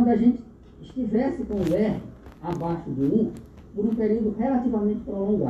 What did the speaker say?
quando a gente estivesse com o R abaixo do 1 por um período relativamente prolongado.